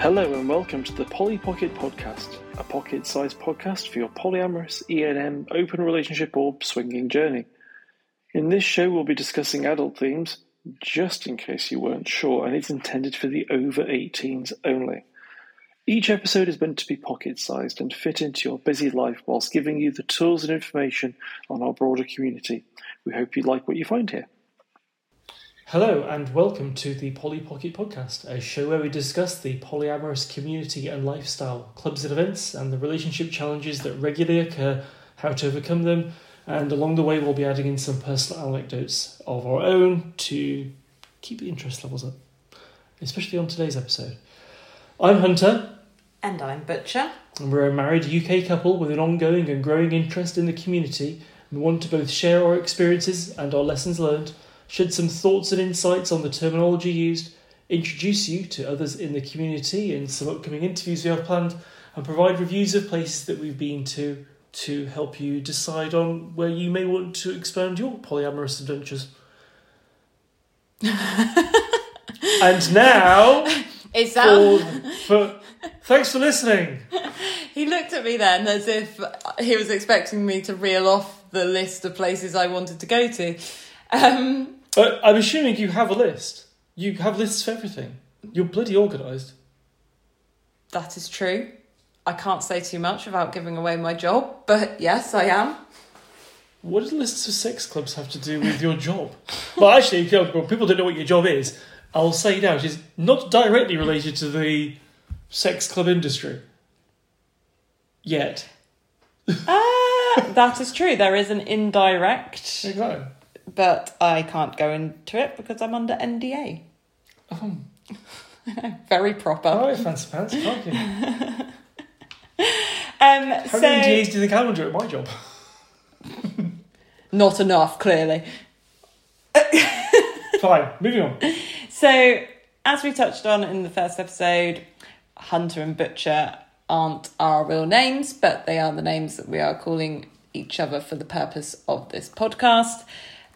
Hello and welcome to the Polly Pocket Podcast, a pocket-sized podcast for your polyamorous, ENM, open relationship or swinging journey. In this show, we'll be discussing adult themes, just in case you weren't sure, and it's intended for the over 18s only. Each episode is meant to be pocket-sized and fit into your busy life whilst giving you the tools and information on our broader community. We hope you like what you find here. Hello and welcome to the Polly Pocket Podcast, a show where we discuss the polyamorous community and lifestyle, clubs and events, and the relationship challenges that regularly occur, how to overcome them, and along the way we'll be adding in some personal anecdotes of our own to keep the interest levels up, especially on today's episode. I'm Hunter, And I'm Butcher. and we're a married UK couple with an ongoing and growing interest in the community. We want to both share our experiences and our lessons learned, shed some thoughts and insights on the terminology used, introduce you to others in the community in some upcoming interviews we have planned, and provide reviews of places that we've been to to help you decide on where you may want to expand your polyamorous adventures. and now, Is that? for, for, thanks for listening. He looked at me then as if he was expecting me to reel off the list of places I wanted to go to. Um, Uh, I'm assuming you have a list. You have lists for everything. You're bloody organised. that is true. I can't say too much without giving away my job, but yes, I am. What do lists of sex clubs have to do with your job? well, actually, you- people don't know what your job is. I'll say now, it is not directly related to the sex club industry. Yet. Ah, that is true. There is an indirect, Exactly. But I can't go into it because I'm under NDA. Oh, Very proper. all right, fancy pants, can't you? Um, How so many NDAs do you think I'm under at my job? not enough, clearly. Fine, moving on. So, as we touched on in the first episode, Hunter and Butcher aren't our real names, but they are the names that we are calling each other for the purpose of this podcast.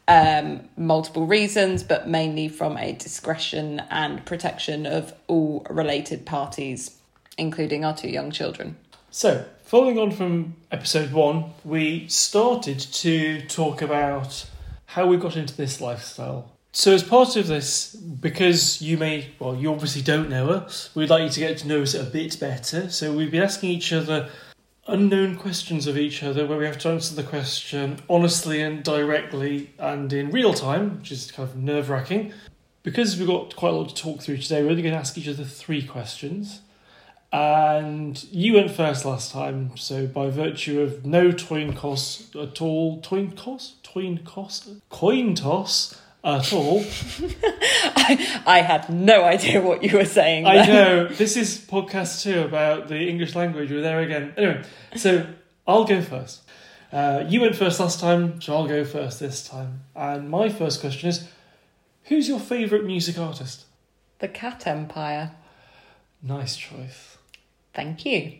Um, multiple reasons, but mainly from a discretion and protection of all related parties, including our two young children. So, following on from episode one, we started to talk about how we got into this lifestyle. So, as part of this, because you may, well, you obviously don't know us, we'd like you to get to know us a bit better. So, we've been asking each other unknown questions of each other where we have to answer the question honestly and directly and in real time, which is kind of nerve wracking. Because we've got quite a lot to talk through today, we're only going to ask each other three questions. And you went first last time, so by virtue of no coin toss at all, coin toss, coin toss, coin toss at all. I, I had no idea what you were saying. I know this is podcast two about the English language. We're there again. Anyway, so I'll go first. Uh, you went first last time, so I'll go first this time. And my first question is, who's your favourite music artist? The Cat Empire. Nice choice. Thank you.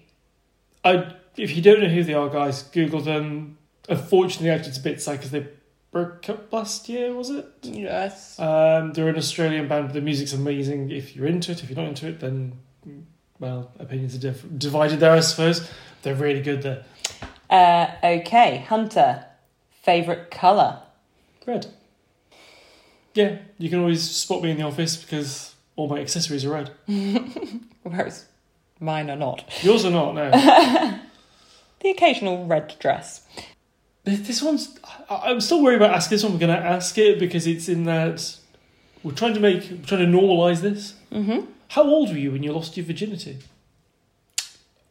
I, if you don't know who they are, guys, Google them. Unfortunately, it's a bit sad because they broke up last year, was it? Yes. Um, they're an Australian band. The music's amazing. If you're into it, if you're not into it, then well, opinions are diff- divided there, I suppose. They're really good there. Uh, okay, Hunter. Favorite colour? Red. Yeah, you can always spot me in the office because all my accessories are red. Whereas mine are not. Yours are not. No. The occasional red dress. This one's. I- I'm still worried about asking this one. We're going to ask it because it's in that we're trying to make, we're trying to normalise this. Mm-hmm. How old were you when you lost your virginity?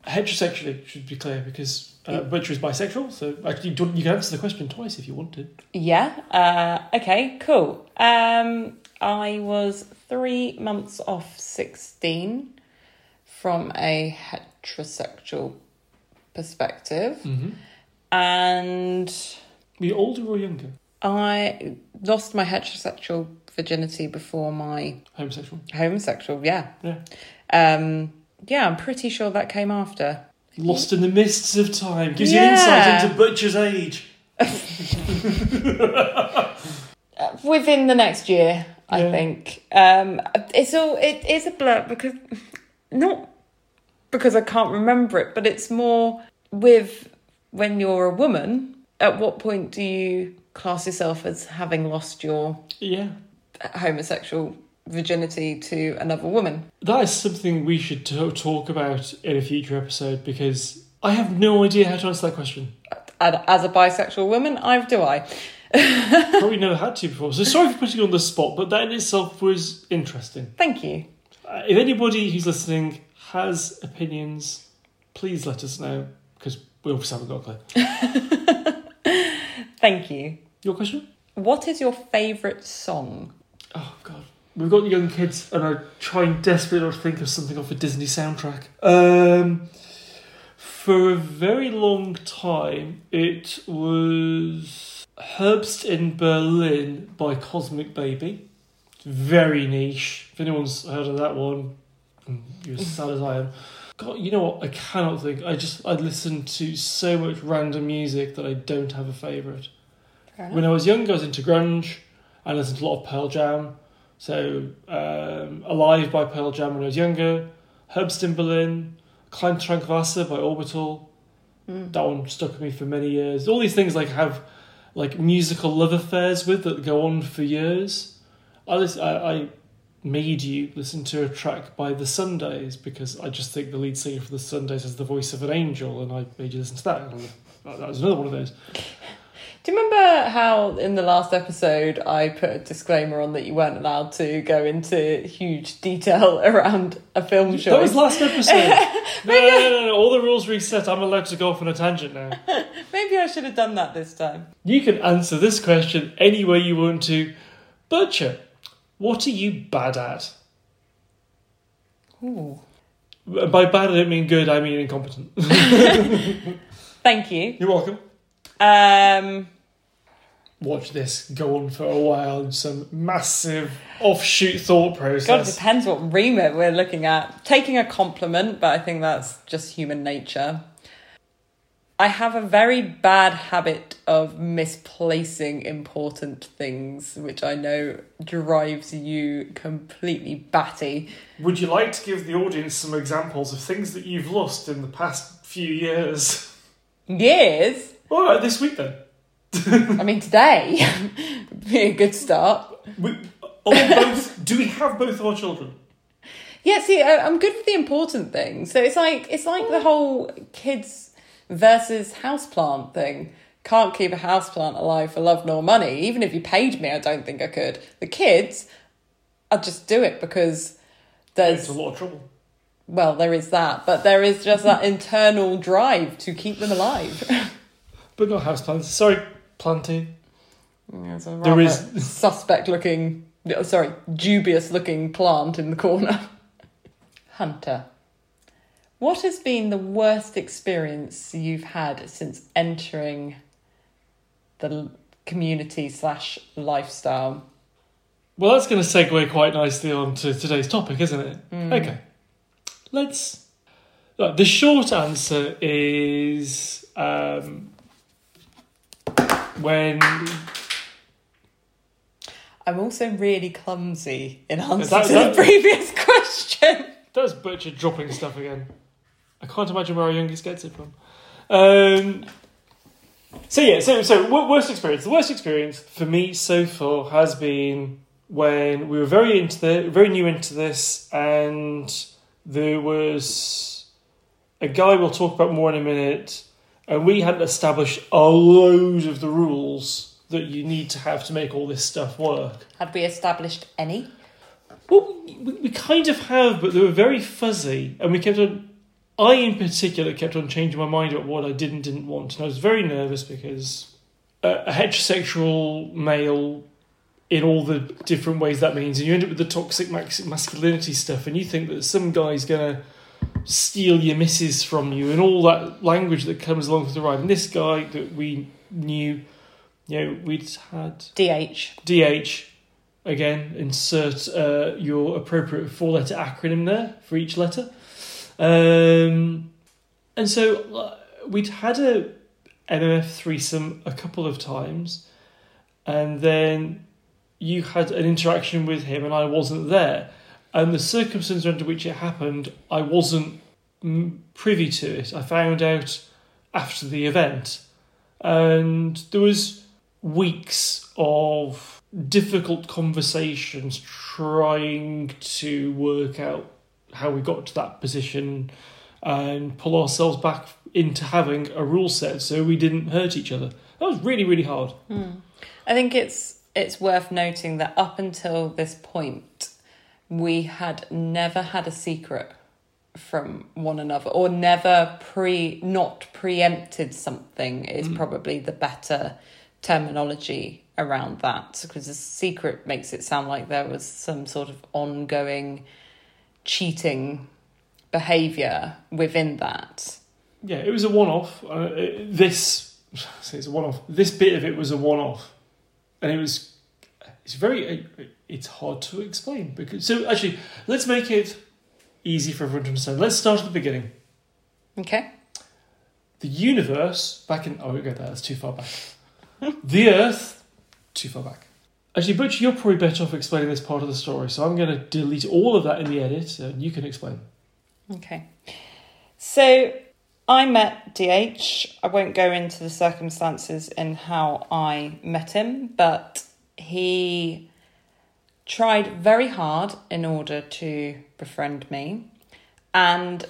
Heterosexually, should be clear, because uh, Butcher is bisexual. So actually, you don't- you can answer the question twice if you wanted. Yeah. Uh, okay, cool. Um, I was three months off 16 from a heterosexual perspective. Mm-hmm. And Were you older or younger? I lost my heterosexual virginity before my Homosexual. homosexual, yeah. Yeah. Um, yeah, I'm pretty sure that came after. Lost in the mists of time. Gives you insight into Butcher's age. Within the next year, I Yeah. think. Um, it's all it is a blur because not because I can't remember it, but it's more with when you're a woman, at what point do you class yourself as having lost your Yeah. homosexual virginity to another woman? That is something we should t- talk about in a future episode because I have no idea how to answer that question. As a bisexual woman, I do I. Probably never had to before. So sorry for putting you on the spot, but that in itself was interesting. Thank you. Uh, if anybody who's listening has opinions, please let us know because we obviously haven't got a clue. Thank you. Your question? What is your favourite song? Oh god. We've got young kids and I try and desperately not think of something off a Disney soundtrack. Um for a very long time it was Herbst in Berlin by Cosmic Baby. Very niche. If anyone's heard of that one, mm, you're as sad as I am. God, you know what? I cannot think. I just I listen to so much random music that I don't have a favourite. When I was young, I was into grunge. I listened to a lot of Pearl Jam. So, um, Alive by Pearl Jam when I was younger. Herbst in Berlin. Kein Trinkwasser by Orbital. That one stuck with me for many years. All these things like have like musical love affairs with that go on for years. I, listen, I, I made you listen to a track by The Sundays because I just think the lead singer for The Sundays has the voice of an angel, and I made you listen to that. That was another one of those. Do you remember how in the last episode I put a disclaimer on that you weren't allowed to go into huge detail around a film show? That was last episode. no, no, no, no, no. All the rules reset. I'm allowed to go off on a tangent now. Maybe I should have done that this time. You can answer this question any way you want to. Butcher, what are you bad at? Ooh. By bad, I don't mean good, I mean incompetent. Thank you. You're welcome. Um, Watch this go on for a while in some massive offshoot thought process. God, it process. depends what remit we're looking at. Taking a compliment, but I think that's just human nature. I have a very bad habit of misplacing important things, which I know drives you completely batty. Would you like to give the audience some examples of things that you've lost in the past few years? Years? All right, this week then. I mean, today would be a good start. We, both, do we have both of our children? Yeah, see, I- I'm good for the important things. So it's like it's like the oh. whole kids versus houseplant thing. Can't keep a houseplant alive for love nor money. Even if you paid me, I don't think I could. The kids, I'd just do it because It's there's a lot of trouble. well, there is that, but there is just that internal drive to keep them alive. But not houseplants. Sorry, planting. A There is- suspect looking, sorry, dubious looking plant in the corner. Hunter, what has been the worst experience you've had since entering the community slash lifestyle? Well, that's going to segue quite nicely onto today's topic, isn't it? Okay. Let's. Look, the short answer is um, when. I'm also really clumsy in answer that- to that- the previous question. There's Butcher dropping stuff again. I can't imagine where our youngest gets it from. Um, so yeah, so so worst experience. The worst experience for me so far has been when we were very into the very new into this, and there was a guy we'll talk about more in a minute, and we hadn't established a load of the rules that you need to have to make all this stuff work. Had we established any? Well, we, we kind of have, but they were very fuzzy, and we kept on. I, in particular, kept on changing my mind about what I did and didn't want, and I was very nervous because a, a heterosexual male, in all the different ways that means, and you end up with the toxic masculinity stuff, and you think that some guy's gonna steal your missus from you, and all that language that comes along with the ride. And this guy that we knew, you know, we'd had DH. DH. Again, insert uh, your appropriate four letter acronym there for each letter. Um, and so uh, we'd had a MMF threesome a couple of times, and then you had an interaction with him, and I wasn't there. and the circumstances under which it happened, I wasn't privy to it. I found out after the event, and there was weeks of difficult conversations trying to work out how we got to that position and pull ourselves back into having a rule set so we didn't hurt each other. That was really, really hard. Hmm. I think it's it's worth noting that up until this point, we had never had a secret from one another, or never pre not preempted something is hmm. probably the better terminology around that because a secret makes it sound like there was some sort of ongoing cheating behavior within that. Yeah, it was a one-off. Uh, this, say it's a one-off. This bit of it was a one-off, and it was. It's very. It's hard to explain because. So actually, let's make it easy for everyone to understand. Let's start at the beginning. Okay. The universe back in. Oh, we go there. That's too far back. the Earth, too far back. Actually, Butch, you're probably better off explaining this part of the story, so I'm going to delete all of that in the edit, and you can explain. Okay. So I met DH. I won't go into the circumstances in how I met him, but he tried very hard in order to befriend me. And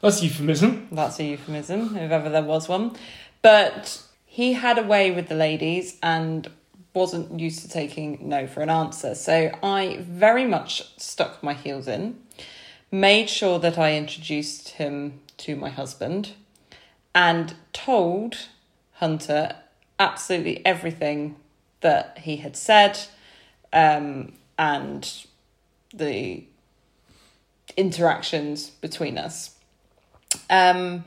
That's euphemism. that's a euphemism, if ever there was one. But he had a way with the ladies and wasn't used to taking no for an answer. So I very much stuck my heels in, made sure that I introduced him to my husband, and told Hunter absolutely everything that he had said um, and the interactions between us. Um,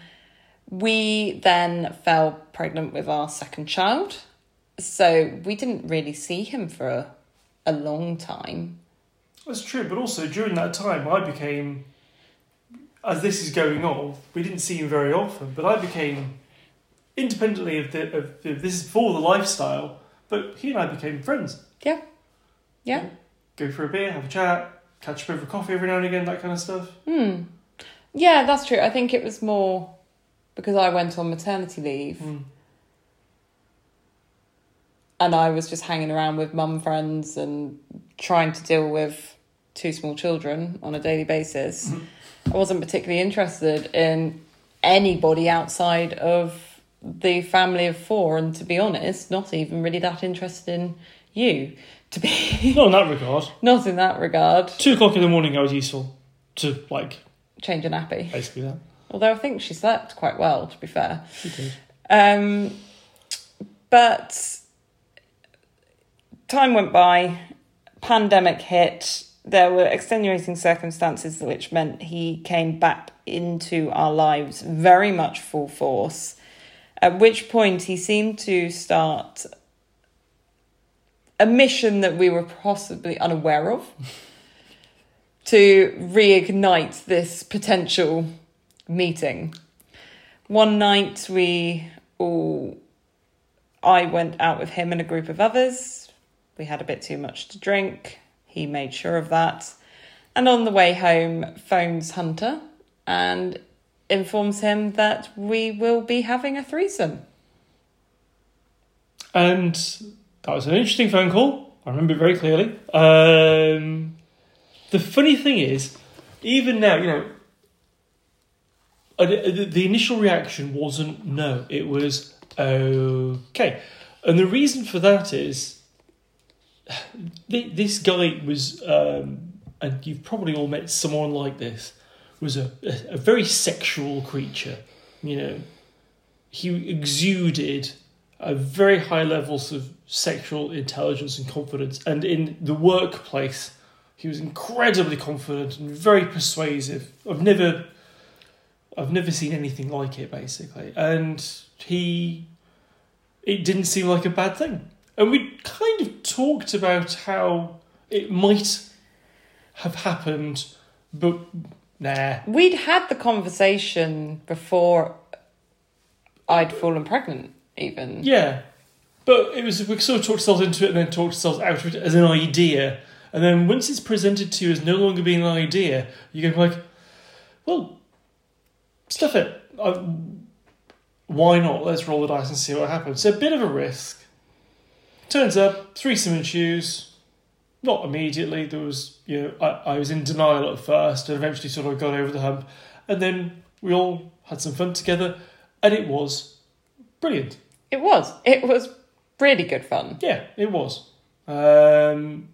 we then fell pregnant with our second child. So we didn't really see him for a, a long time. That's true, but also during that time, I became, as this is going on, we didn't see him very often, but I became, independently of the, of the this is for the lifestyle, but he and I became friends. Yeah. Yeah. Go for a beer, have a chat, catch up over coffee every now and again, that kind of stuff. Hmm. Yeah, that's true. I think it was more because I went on maternity leave Mm. And I was just hanging around with mum friends and trying to deal with two small children on a daily basis. Mhm. I wasn't particularly interested in anybody outside of the family of four, and to be honest, not even really that interested in you. To be Not in that regard. not in that regard, Two o'clock in the morning, I was useful to, like, change a nappy. basically that. Although I think she slept quite well, to be fair. She did. Um, but time went by, pandemic hit. There were extenuating circumstances which meant he came back into our lives very much full force. At which point he seemed to start a mission that we were possibly unaware of to reignite this potential meeting. One night we all I went out with him and a group of others. We had a bit too much to drink. He made sure of that. And on the way home, phones Hunter and informs him that we will be having a threesome. And that was an interesting phone call. I remember it very clearly. Um, the funny thing is, even now, you know, the, initial reaction wasn't no, it was okay. And the reason for that is this guy was, um, and you've probably all met someone like this, was a, a, very sexual creature. You know, he exuded a very high levels of sexual intelligence and confidence. And in the workplace, he was incredibly confident and very persuasive. I've never, I've never seen anything like it, basically. And he, it didn't seem like a bad thing. And we kind of talked about how it might have happened, but nah. We'd had the conversation before I'd fallen pregnant, even. Yeah, but it was we sort of talked ourselves into it and then talked ourselves out of it as an idea, And then once it's presented to you as no longer being an idea, you go like, well, stuff it. I, why not? Let's roll the dice and see what happens. So a bit of a risk. Turns up, three cement shoes. Not immediately. There was, you know, I, I was in denial at first and eventually sort of got over the hump. And then we all had some fun together and it was brilliant. It was. It was really good fun. Yeah, it was. Um,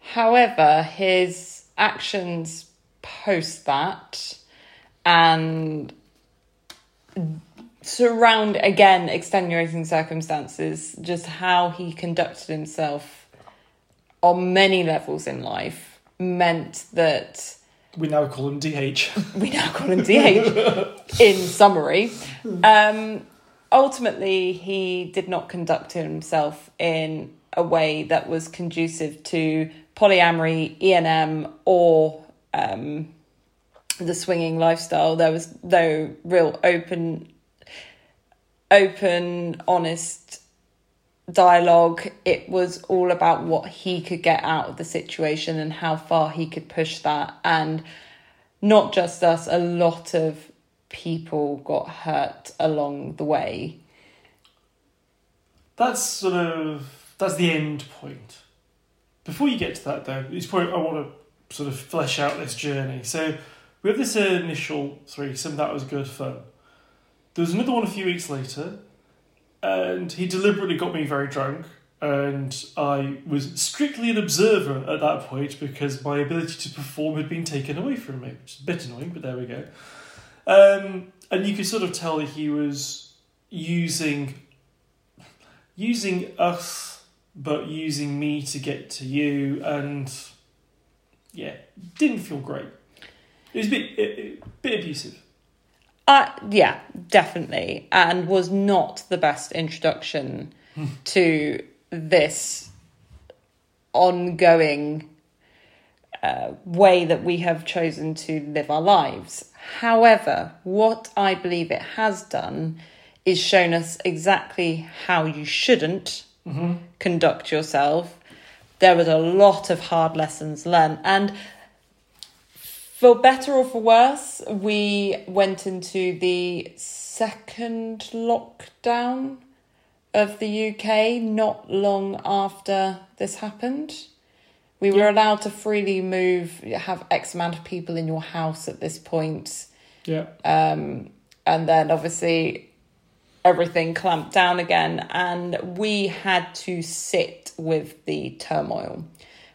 However, his actions post that and surround again extenuating circumstances, just how he conducted himself on many levels in life meant that we now call him DH. we now call him DH in summary. Um, ultimately, he did not conduct himself in a way that was conducive to polyamory, ENM, or um, the swinging lifestyle. There was no real open, open, honest dialogue. It was all about what he could get out of the situation and how far he could push that. And not just us, a lot of people got hurt along the way. That's sort of that's the end point. Before you get to that, though, it's probably I want to sort of flesh out this journey. So we have this initial threesome that was good fun. There was another one a few weeks later, and he deliberately got me very drunk, and I was strictly an observer at that point because my ability to perform had been taken away from me, which is a bit annoying, but there we go. Um, and you could sort of tell that he was using using us, but using me to get to you, and yeah, didn't feel great. It was a bit, a, a bit abusive. Uh, yeah, definitely. And was not the best introduction to this ongoing uh, way that we have chosen to live our lives. However, what I believe it has done is shown us exactly how you shouldn't conduct yourself. There was a lot of hard lessons learned, and for better or for worse, we went into the second lockdown of the UK not long after this happened. We were Yeah. allowed to freely move, have X amount of people in your house at this point. Yeah. Um, and then obviously everything clamped down again, and we had to sit with the turmoil.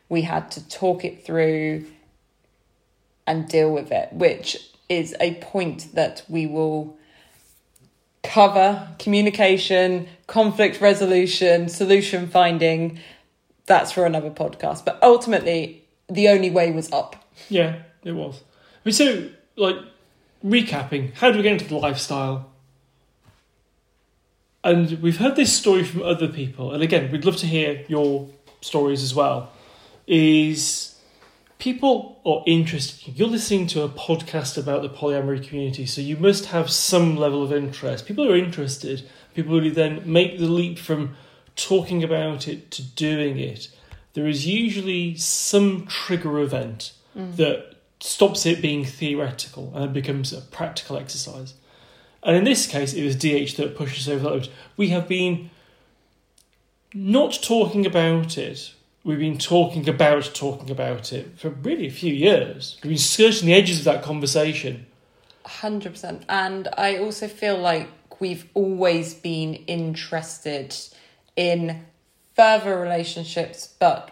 We had to talk it through and deal with it, which is a point that we will cover communication, conflict resolution, solution finding. That's for another podcast. But ultimately, the only way was up. Yeah, it was. I mean, so, like, recapping, how do we get into the lifestyle? And we've heard this story from other people, and again, we'd love to hear your stories as well. Is people are interested. You're listening to a podcast about the polyamory community, so you must have some level of interest. People are interested. People who then make the leap from talking about it to doing it. There is usually some trigger event mm. that stops it being theoretical and it becomes a practical exercise. And in this case, it was DH that pushed us over that. We have been not talking about it. We've been talking about talking about it for really a few years. We've been skirting the edges of that conversation. 100%. And I also feel like we've always been interested in further relationships, but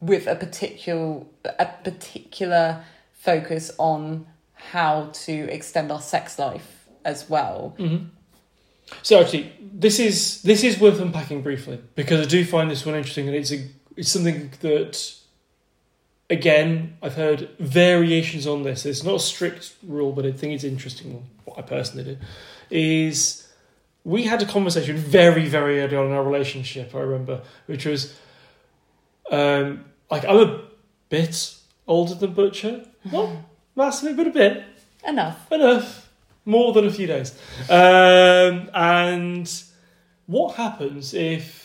with a particular a particular focus on how to extend our sex life as well. Mm-hmm. So actually, this is this is worth unpacking briefly because I do find this one interesting, and it's a it's something that again I've heard variations on this. It's not a strict rule, but I think it's interesting. What I personally do is we had a conversation very very early on in our relationship. I remember, which was um, like I'm a bit older than Butcher, not massively, but a bit Enough. enough, more than a few days. Um, and what happens if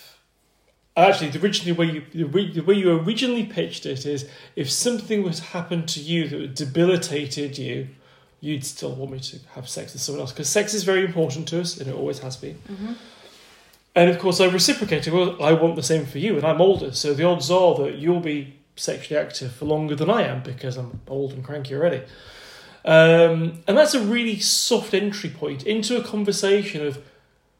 Actually, the originally way you the way- you originally pitched it is if something was happened to you that debilitated you, you'd still want me to have sex with someone else because sex is very important to us and it always has been. And of course, I reciprocated. Well, I want the same for you, and I'm older, so the odds are that you'll be sexually active for longer than I am because I'm old and cranky already. Um, and that's a really soft entry point into a conversation of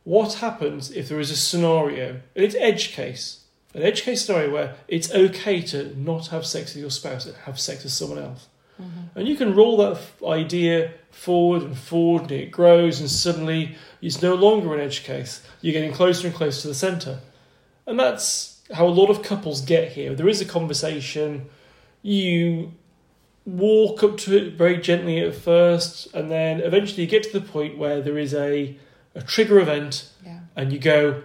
what happens if there is a scenario, and it's edge case, an edge case scenario where it's okay to not have sex with your spouse and have sex with someone else. Mm-hmm. And you can roll that idea forward and forward, and it grows, and suddenly it's no longer an edge case. You're getting closer and closer to the centre. And that's how a lot of couples get here. There is a conversation, you walk up to it very gently at first, and then eventually you get to the point where there is a, a trigger event, Yeah. and you go,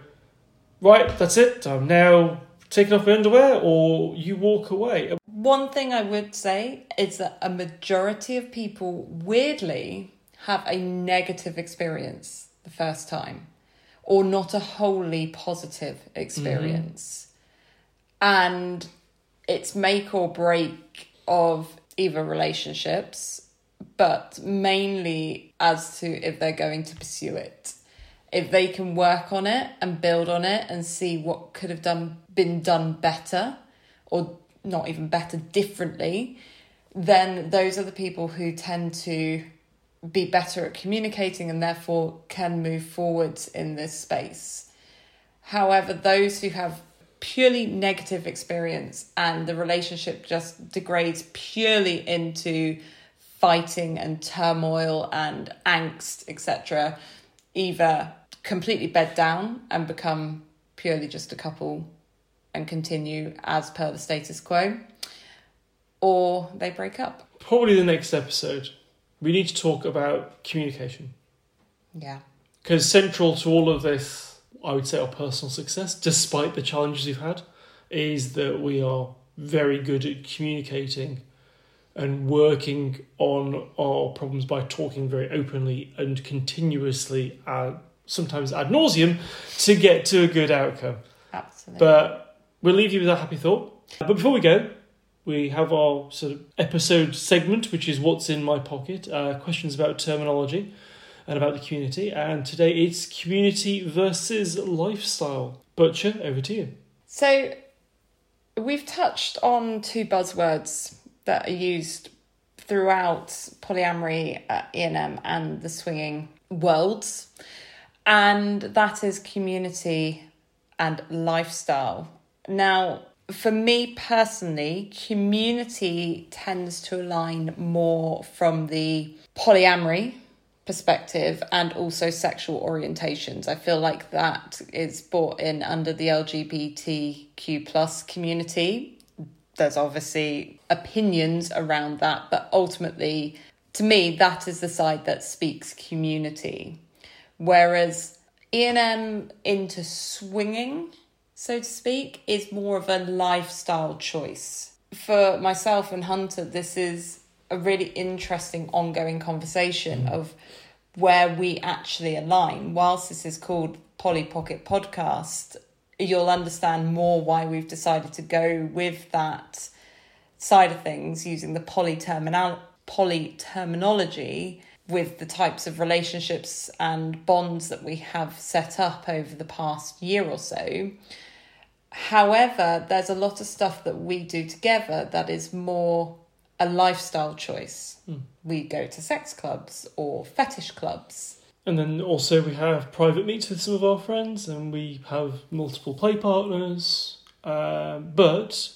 right, that's it, I'm now taking off my underwear, or you walk away. One thing I would say is that a majority of people weirdly have a negative experience the first time or not a wholly positive experience. Mm-hmm. And it's make or break of either relationships, but mainly as to if they're going to pursue it. If they can work on it and build on it and see what could have done been done better or not even better differently, then those are the people who tend to be better at communicating and therefore can move forwards in this space. However, those who have purely negative experience and the relationship just degrades purely into fighting and turmoil and angst, etc., either completely bed down and become purely just a couple and continue as per the status quo, or they break up. Probably the next episode, we need to talk about communication. Yeah. Because central to all of this, I would say our personal success, despite the challenges we've had, is that we are very good at communicating and working on our problems by talking very openly and continuously, uh, sometimes ad nauseum, to get to a good outcome. Absolutely. But we'll leave you with that happy thought. But before we go, we have our sort of episode segment, which is what's in my pocket, uh, questions about terminology and about the community. And today it's community versus lifestyle. Butcher, over to you. So, we've touched on two buzzwords that are used throughout polyamory, uh, ENM, and the swinging worlds, and that is community and lifestyle. Now, for me personally, community tends to align more from the polyamory perspective and also sexual orientations. I feel like that is brought in under the LGBTQ plus community. There's obviously opinions around that, but ultimately, to me, that is the side that speaks community. Whereas ENM into swinging, so to speak, is more of a lifestyle choice. For myself and Hunter, this is a really interesting ongoing conversation mm. of where we actually align. Whilst this is called Polly Pocket Podcast, you'll understand more why we've decided to go with that side of things using the poly terminal poly terminology with the types of relationships and bonds that we have set up over the past year or so. However, there's a lot of stuff that we do together that is more a lifestyle choice. We go to sex clubs or fetish clubs. And then also we have private meets with some of our friends, and we have multiple play partners. Uh, but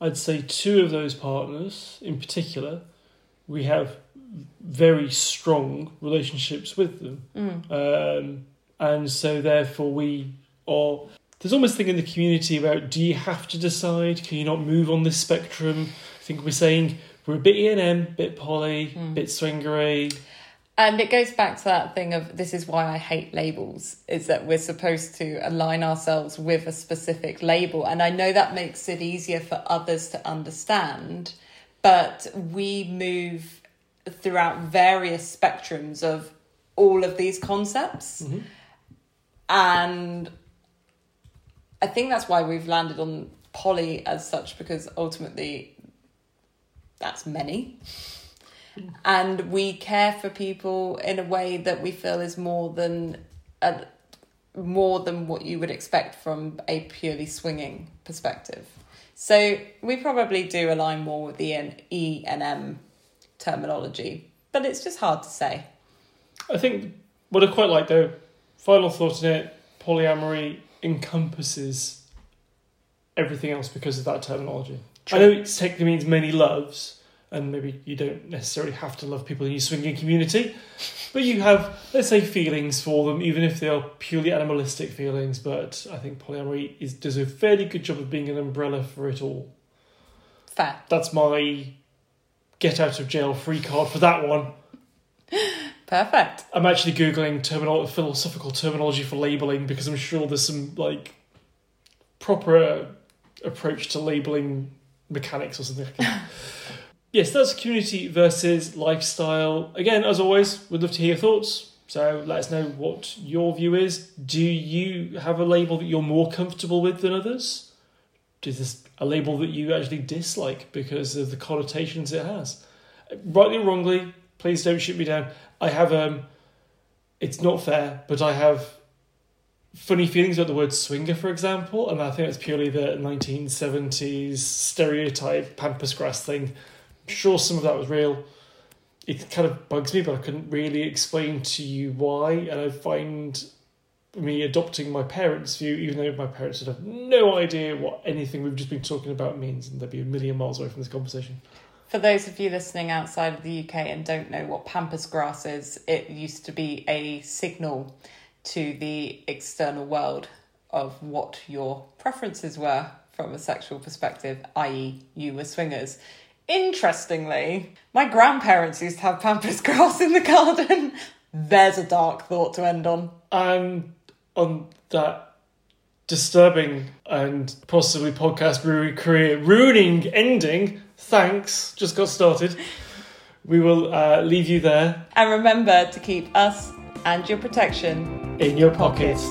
I'd say two of those partners, in particular, we have very strong relationships with them, um, and so therefore we are. There's almost a thing in the community about do you have to decide? Can you not move on this spectrum? I think we're saying we're a bit E and M, bit poly, bit swingery. And it goes back to that thing of this is why I hate labels, is that we're supposed to align ourselves with a specific label. And I know that makes it easier for others to understand, but we move throughout various spectrums of all of these concepts. Mm-hmm. And I think that's why we've landed on poly as such because ultimately that's many. Mm-hmm. And we care for people in a way that we feel is more than a, more than what you would expect from a purely swinging perspective. So we probably do align more with the E and M terminology, but it's just hard to say. I think what I quite like though, final thought in it, polyamory encompasses everything else because of that terminology. I know it technically means many loves, and maybe you don't necessarily have to love people in your swinging community, but you have, let's say, feelings for them, even if they are purely animalistic feelings. But I think polyamory is does a fairly good job of being an umbrella for it all. Fair. That's my get out of jail free card for that one. Perfect. I'm actually googling terminal philosophical terminology for labeling because I'm sure there's some like proper approach to labeling mechanics or something like that. yes, that's community versus lifestyle. Again, as always, we'd love to hear your thoughts. So let us know what your view is. Do you have a label that you're more comfortable with than others? Does this a label that you actually dislike because of the connotations it has? Rightly or wrongly, please don't shoot me down. I have um it's not fair, but I have funny feelings about the word swinger, for example, and I think it's purely the 1970s stereotype pampas grass thing. I'm sure some of that was real. It kind of bugs me, but I couldn't really explain to you why, and I find me adopting my parents' view, even though my parents would have no idea what anything we've just been talking about means, and they'd be a million miles away from this conversation. For those of you listening outside of the UK and don't know what pampas grass is, it used to be a signal to the external world of what your preferences were from a sexual perspective, i.e., you were swingers. Interestingly, my grandparents used to have pampas grass in the garden. There's a dark thought to end on. And on that disturbing and possibly podcast ru- career ruining ending, thanks, just got started. We will uh, leave you there And remember to keep us and your protection in your pockets.